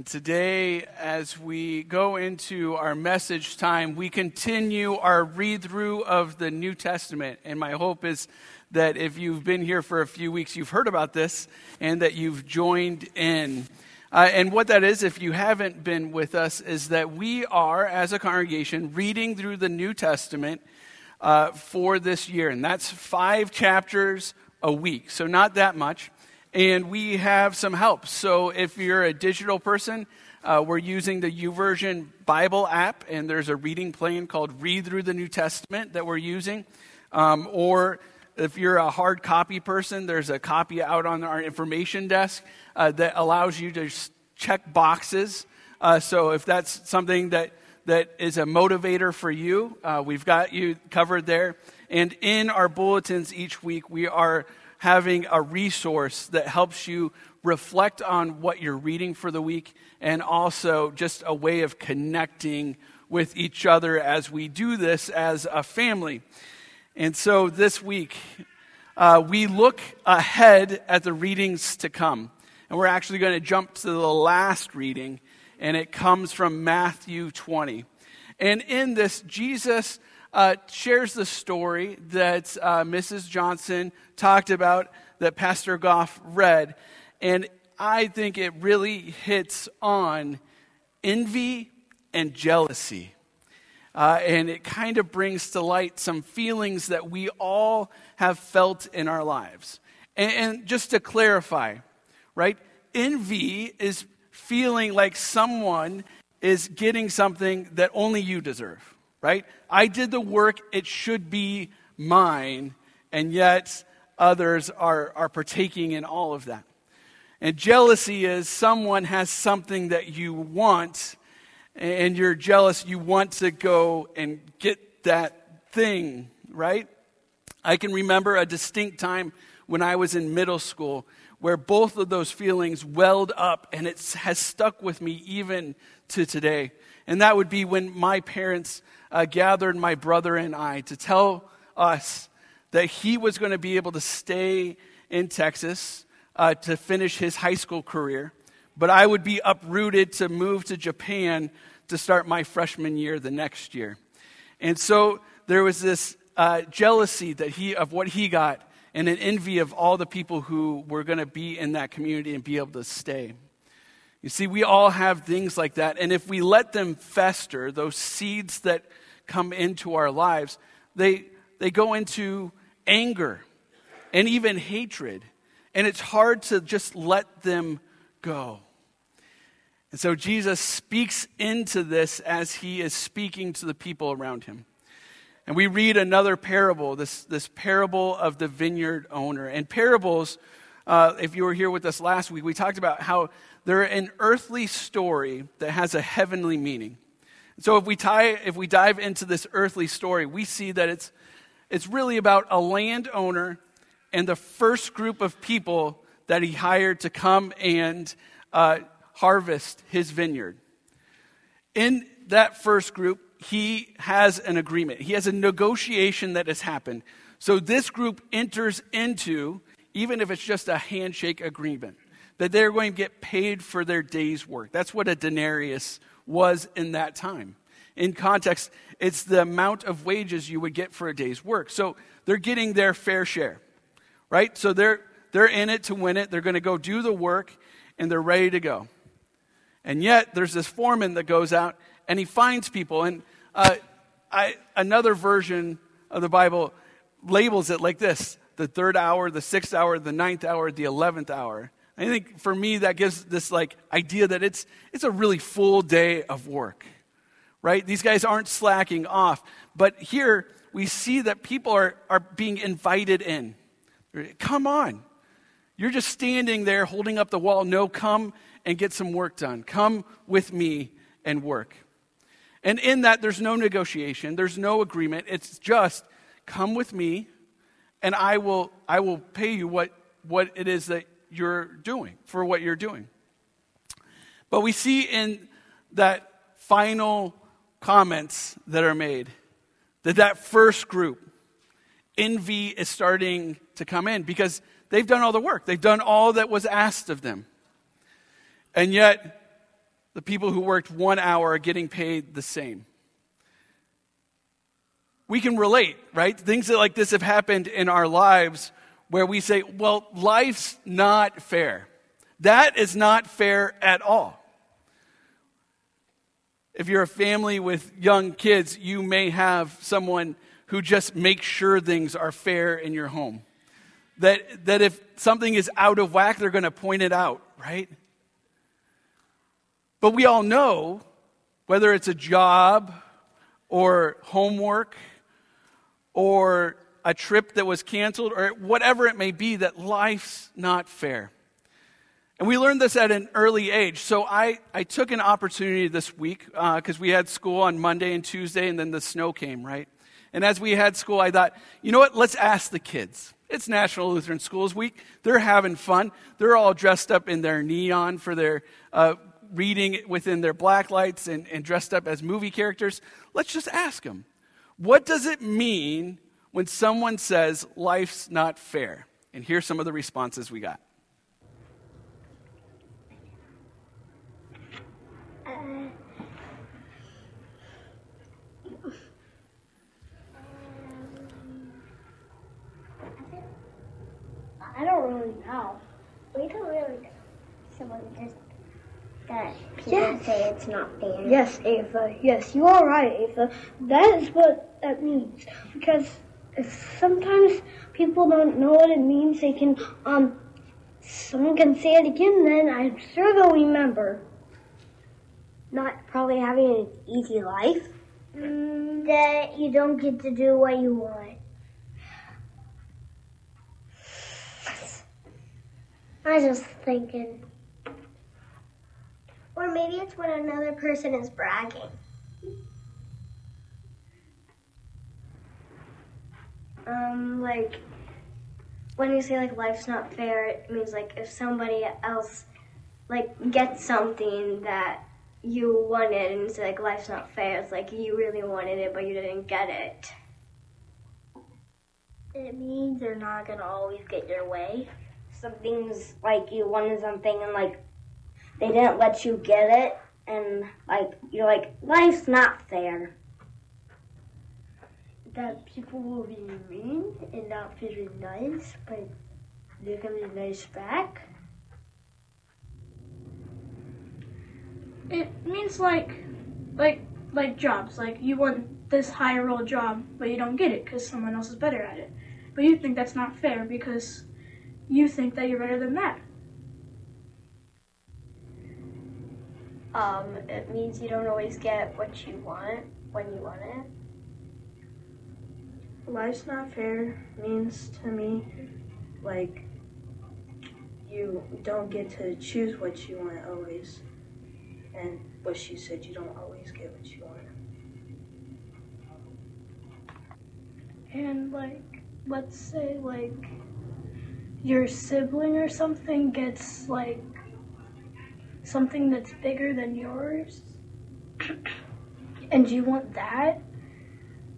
And today, as we go into our message time, we continue our read through of the New Testament. And my hope is that if you've been here for a few weeks, you've heard about this and that you've joined in. Uh, and what that is, if you haven't been with us, is that we are, as a congregation, reading through the New Testament uh, for this year. And that's five chapters a week, so not that much and we have some help. So if you're a digital person, uh, we're using the YouVersion Bible app, and there's a reading plan called Read Through the New Testament that we're using. Um, or if you're a hard copy person, there's a copy out on our information desk uh, that allows you to check boxes. Uh, so if that's something that, that is a motivator for you, uh, we've got you covered there. And in our bulletins each week, we are having a resource that helps you reflect on what you're reading for the week and also just a way of connecting with each other as we do this as a family. And so this week, uh, we look ahead at the readings to come. And we're actually going to jump to the last reading, and it comes from Matthew 20. And in this, Jesus uh, shares the story that uh, Mrs. Johnson talked about that Pastor Goff read. And I think it really hits on envy and jealousy. Uh, and it kind of brings to light some feelings that we all have felt in our lives. And, and just to clarify, right? Envy is feeling like someone is getting something that only you deserve right? I did the work, it should be mine, and yet others are, are partaking in all of that. And jealousy is someone has something that you want, and you're jealous, you want to go and get that thing, right? I can remember a distinct time when I was in middle school where both of those feelings welled up, and it has stuck with me even to today. And that would be when my parents uh, gathered my brother and I to tell us that he was going to be able to stay in Texas uh, to finish his high school career, but I would be uprooted to move to Japan to start my freshman year the next year. And so there was this uh, jealousy that he of what he got and an envy of all the people who were going to be in that community and be able to stay. You see, we all have things like that. And if we let them fester, those seeds that come into our lives, they, they go into anger and even hatred. And it's hard to just let them go. And so Jesus speaks into this as he is speaking to the people around him. And we read another parable, this, this parable of the vineyard owner. And parables, uh, if you were here with us last week, we talked about how they're an earthly story that has a heavenly meaning. So if we tie, if we dive into this earthly story, we see that it's, it's really about a landowner and the first group of people that he hired to come and uh, harvest his vineyard. In that first group, he has an agreement. He has a negotiation that has happened. So this group enters into, even if it's just a handshake agreement, that they're going to get paid for their day's work. That's what a denarius was in that time. In context, it's the amount of wages you would get for a day's work. So they're getting their fair share, right? So they're, they're in it to win it. They're going to go do the work and they're ready to go. And yet, there's this foreman that goes out and he finds people. And uh, I, another version of the Bible labels it like this the third hour, the sixth hour, the ninth hour, the eleventh hour. I think for me that gives this like idea that it's it's a really full day of work. Right? These guys aren't slacking off. But here we see that people are, are being invited in. Come on. You're just standing there holding up the wall. No, come and get some work done. Come with me and work. And in that, there's no negotiation, there's no agreement. It's just come with me and I will, I will pay you what, what it is that you're doing, for what you're doing. But we see in that final comments that are made that that first group, envy is starting to come in because they've done all the work. They've done all that was asked of them. And yet, the people who worked one hour are getting paid the same. We can relate, right? Things like this have happened in our lives where we say, well, life's not fair. That is not fair at all. If you're a family with young kids, you may have someone who just makes sure things are fair in your home. That, that if something is out of whack, they're going to point it out, right? But we all know, whether it's a job or homework or a trip that was canceled or whatever it may be, that life's not fair. And we learned this at an early age. So I, I took an opportunity this week because uh, we had school on Monday and Tuesday, and then the snow came, right? And as we had school, I thought, you know what? Let's ask the kids. It's National Lutheran Schools Week. They're having fun. They're all dressed up in their neon for their uh, reading within their black lights and, and dressed up as movie characters. Let's just ask them. What does it mean when someone says life's not fair? And here's some of the responses we got. I don't really know. We don't really. Someone just that people yes. say it's not fair. Yes, Ava. Yes, you are right, Ava. That is what that means. Because if sometimes people don't know what it means, they can um someone can say it again, then I'm sure they'll remember. Not probably having an easy life. Mm, that you don't get to do what you want. I was just thinking. Or maybe it's when another person is bragging. Um, like when you say like life's not fair, it means like if somebody else like gets something that you wanted and say like life's not fair, it's like you really wanted it but you didn't get it. It means you're not gonna always get your way some things like you wanted something and like they didn't let you get it and like you're like life's not fair. That people will be mean and not very nice but they're gonna be nice back. It means like like like jobs. Like you want this higher role job but you don't get it because someone else is better at it. But you think that's not fair because you think that you're better than that. Um, it means you don't always get what you want when you want it. Life's not fair means to me like you don't get to choose what you want always. And what she said, you don't always get what you want. And like, let's say like your sibling or something gets like something that's bigger than yours and you want that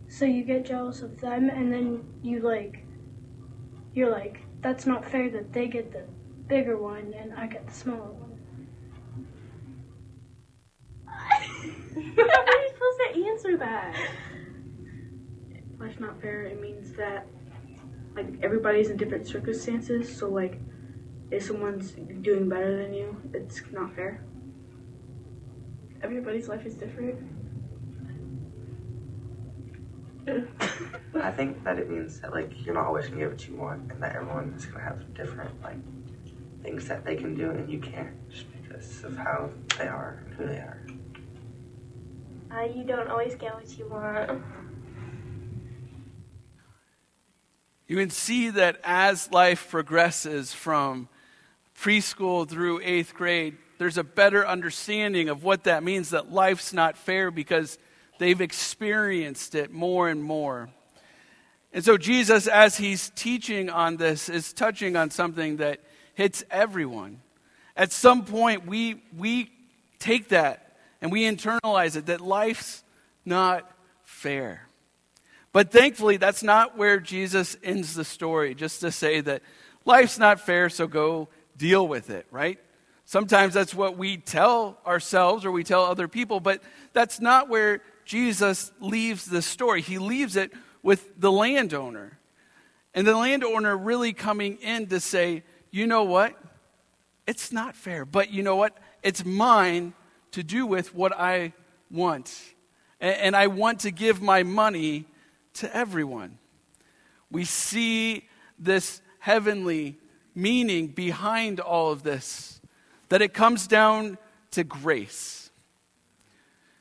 so you get jealous of them and then you like you're like that's not fair that they get the bigger one and I get the smaller one. How are you supposed to answer that? Life's not fair. It means that like everybody's in different circumstances. So like, if someone's doing better than you, it's not fair. Everybody's life is different. I think that it means that like you're not always gonna get what you want, and that everyone is gonna have different like things that they can do, and you can't just because of how they are and who they are. Uh, you don't always get what you want. You can see that as life progresses from preschool through eighth grade, there's a better understanding of what that means that life's not fair because they've experienced it more and more. And so, Jesus, as he's teaching on this, is touching on something that hits everyone. At some point, we, we take that and we internalize it that life's not fair. But thankfully, that's not where Jesus ends the story, just to say that life's not fair, so go deal with it, right? Sometimes that's what we tell ourselves or we tell other people, but that's not where Jesus leaves the story. He leaves it with the landowner. And the landowner really coming in to say, you know what? It's not fair, but you know what? It's mine to do with what I want. And I want to give my money to everyone. We see this heavenly meaning behind all of this, that it comes down to grace.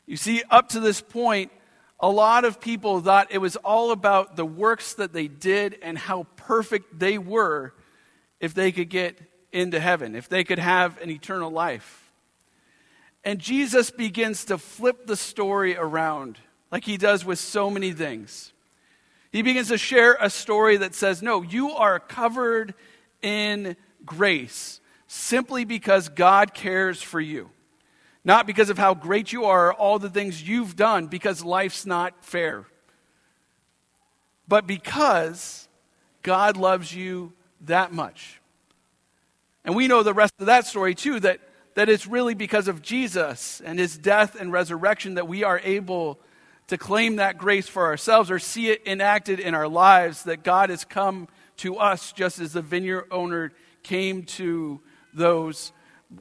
You see, up to this point, a lot of people thought it was all about the works that they did and how perfect they were if they could get into heaven, if they could have an eternal life. And Jesus begins to flip the story around, like he does with so many things. He begins to share a story that says, No, you are covered in grace simply because God cares for you. Not because of how great you are, or all the things you've done, because life's not fair. But because God loves you that much. And we know the rest of that story too, that, that it's really because of Jesus and his death and resurrection that we are able to claim that grace for ourselves or see it enacted in our lives, that God has come to us just as the vineyard owner came to those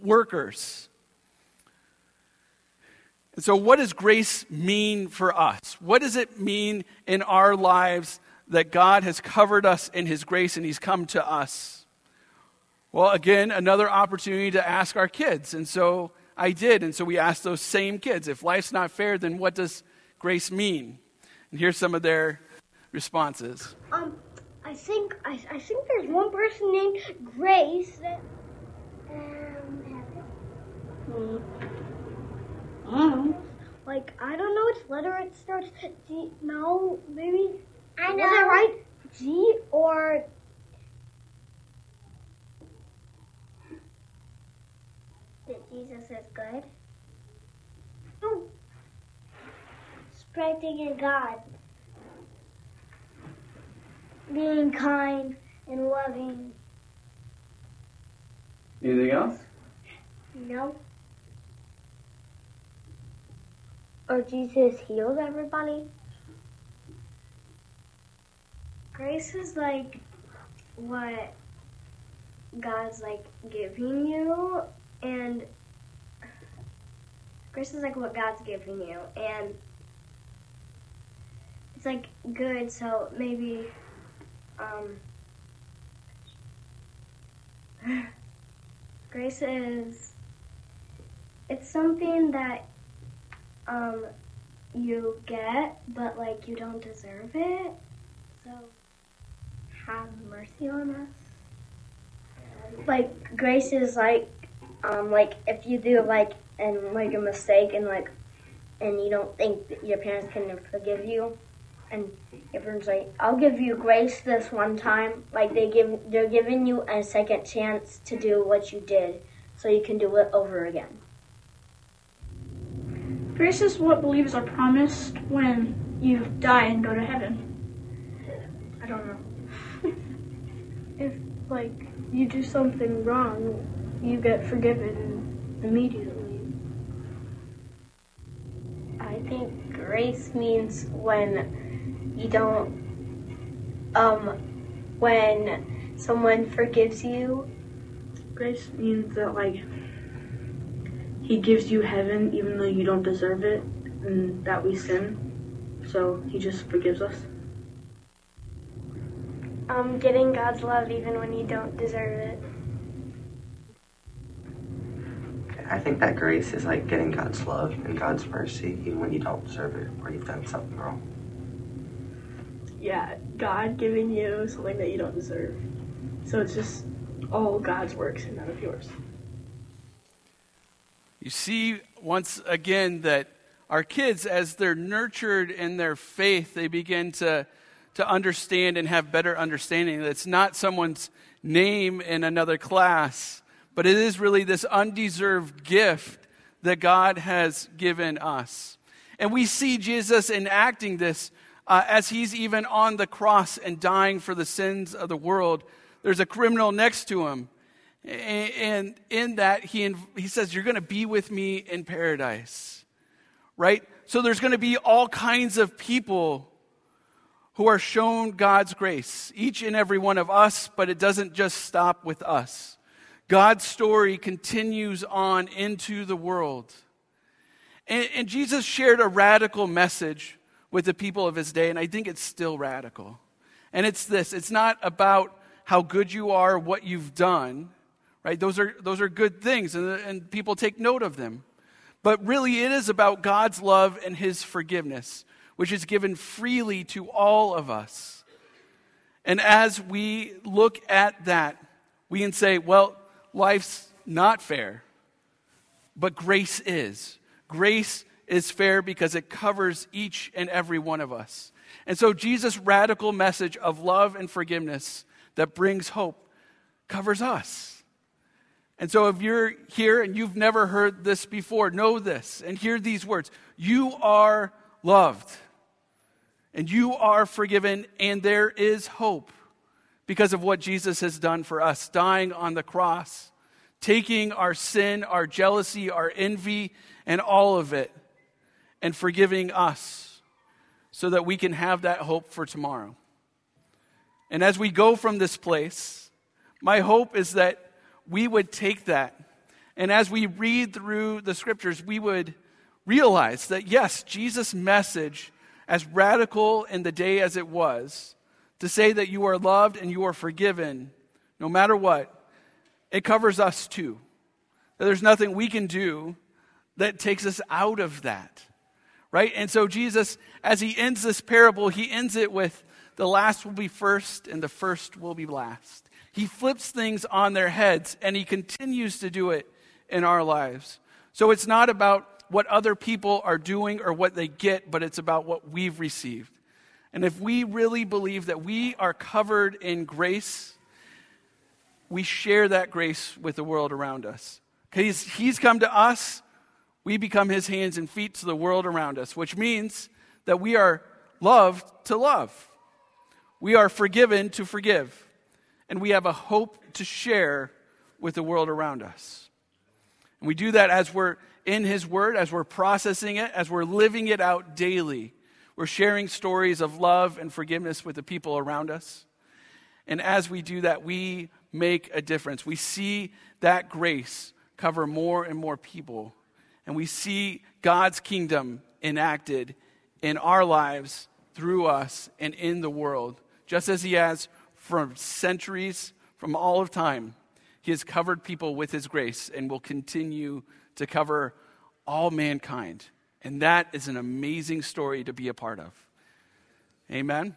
workers. And so, what does grace mean for us? What does it mean in our lives that God has covered us in His grace and He's come to us? Well, again, another opportunity to ask our kids. And so I did. And so we asked those same kids if life's not fair, then what does grace mean? And here's some of their responses. Um, I think I, I think there's one person named Grace that um, hmm. Mm. Like, I don't know which letter it starts. G, no, maybe. I know. Was I right? G or. That Jesus is good. No. Spreading in God. Being kind and loving. Anything else? No. Or Jesus heals everybody? Grace is like what God's like giving you, and grace is like what God's giving you, and it's like good. So maybe, um, grace is it's something that um, you get, but like you don't deserve it. So have mercy on us. Like grace is like, um, like if you do like and like a mistake and like, and you don't think your parents can forgive you, and everyone's like, I'll give you grace this one time. Like they give, they're giving you a second chance to do what you did, so you can do it over again. Grace is what believers are promised when you die and go to heaven. I don't know. If like you do something wrong, you get forgiven immediately. I think grace means when you don't, um, when someone forgives you. Grace means that like he gives you heaven even though you don't deserve it and that we sin. So he just forgives us. Um, getting God's love even when you don't deserve it. I think that grace is like getting God's love and God's mercy even when you don't deserve it or you've done something wrong. Yeah, God giving you something that you don't deserve. So it's just all God's works and none of yours. You see once again that our kids, as they're nurtured in their faith, they begin to, to understand and have better understanding that it's not someone's name in another class, but it is really this undeserved gift that God has given us. And we see Jesus enacting this uh, as he's even on the cross and dying for the sins of the world. There's a criminal next to him And in that, he, he says, You're going to be with me in paradise, right? So there's going to be all kinds of people who are shown God's grace, each and every one of us, but it doesn't just stop with us. God's story continues on into the world. And, and, Jesus shared a radical message with the people of his day, and I think it's still radical. And it's this it's not about how good you are, what you've done, right? Those are, those are good things, and, and people take note of them. But really, it is about God's love and his forgiveness which is given freely to all of us. And as we look at that, we can say, well, life's not fair, but grace is. Grace is fair because it covers each and every one of us. And so, Jesus' radical message of love and forgiveness that brings hope covers us. And so, if you're here and you've never heard this before, know this and hear these words You are loved and you are forgiven, and there is hope because of what Jesus has done for us, dying on the cross, taking our sin, our jealousy, our envy, and all of it, and forgiving us so that we can have that hope for tomorrow. And as we go from this place, my hope is that we would take that, and as we read through the scriptures, we would realize that yes, Jesus' message as radical in the day as it was, to say that you are loved and you are forgiven, no matter what, it covers us too. That there's nothing we can do that takes us out of that. Right? And so Jesus, as he ends this parable, he ends it with the last will be first and the first will be last. He flips things on their heads and he continues to do it in our lives. So it's not about what other people are doing or what they get, but it's about what we've received. And if we really believe that we are covered in grace, we share that grace with the world around us. He's, he's come to us, we become his hands and feet to the world around us, which means that we are loved to love. We are forgiven to forgive. And we have a hope to share with the world around us. And we do that as we're in His Word, as we're processing it, as we're living it out daily. We're sharing stories of love and forgiveness with the people around us. And as we do that, we make a difference. We see that grace cover more and more people. And we see God's kingdom enacted in our lives, through us, and in the world, just as He has from centuries, from all of time. He has covered people with His grace and will continue to cover all mankind. And that is an amazing story to be a part of. Amen.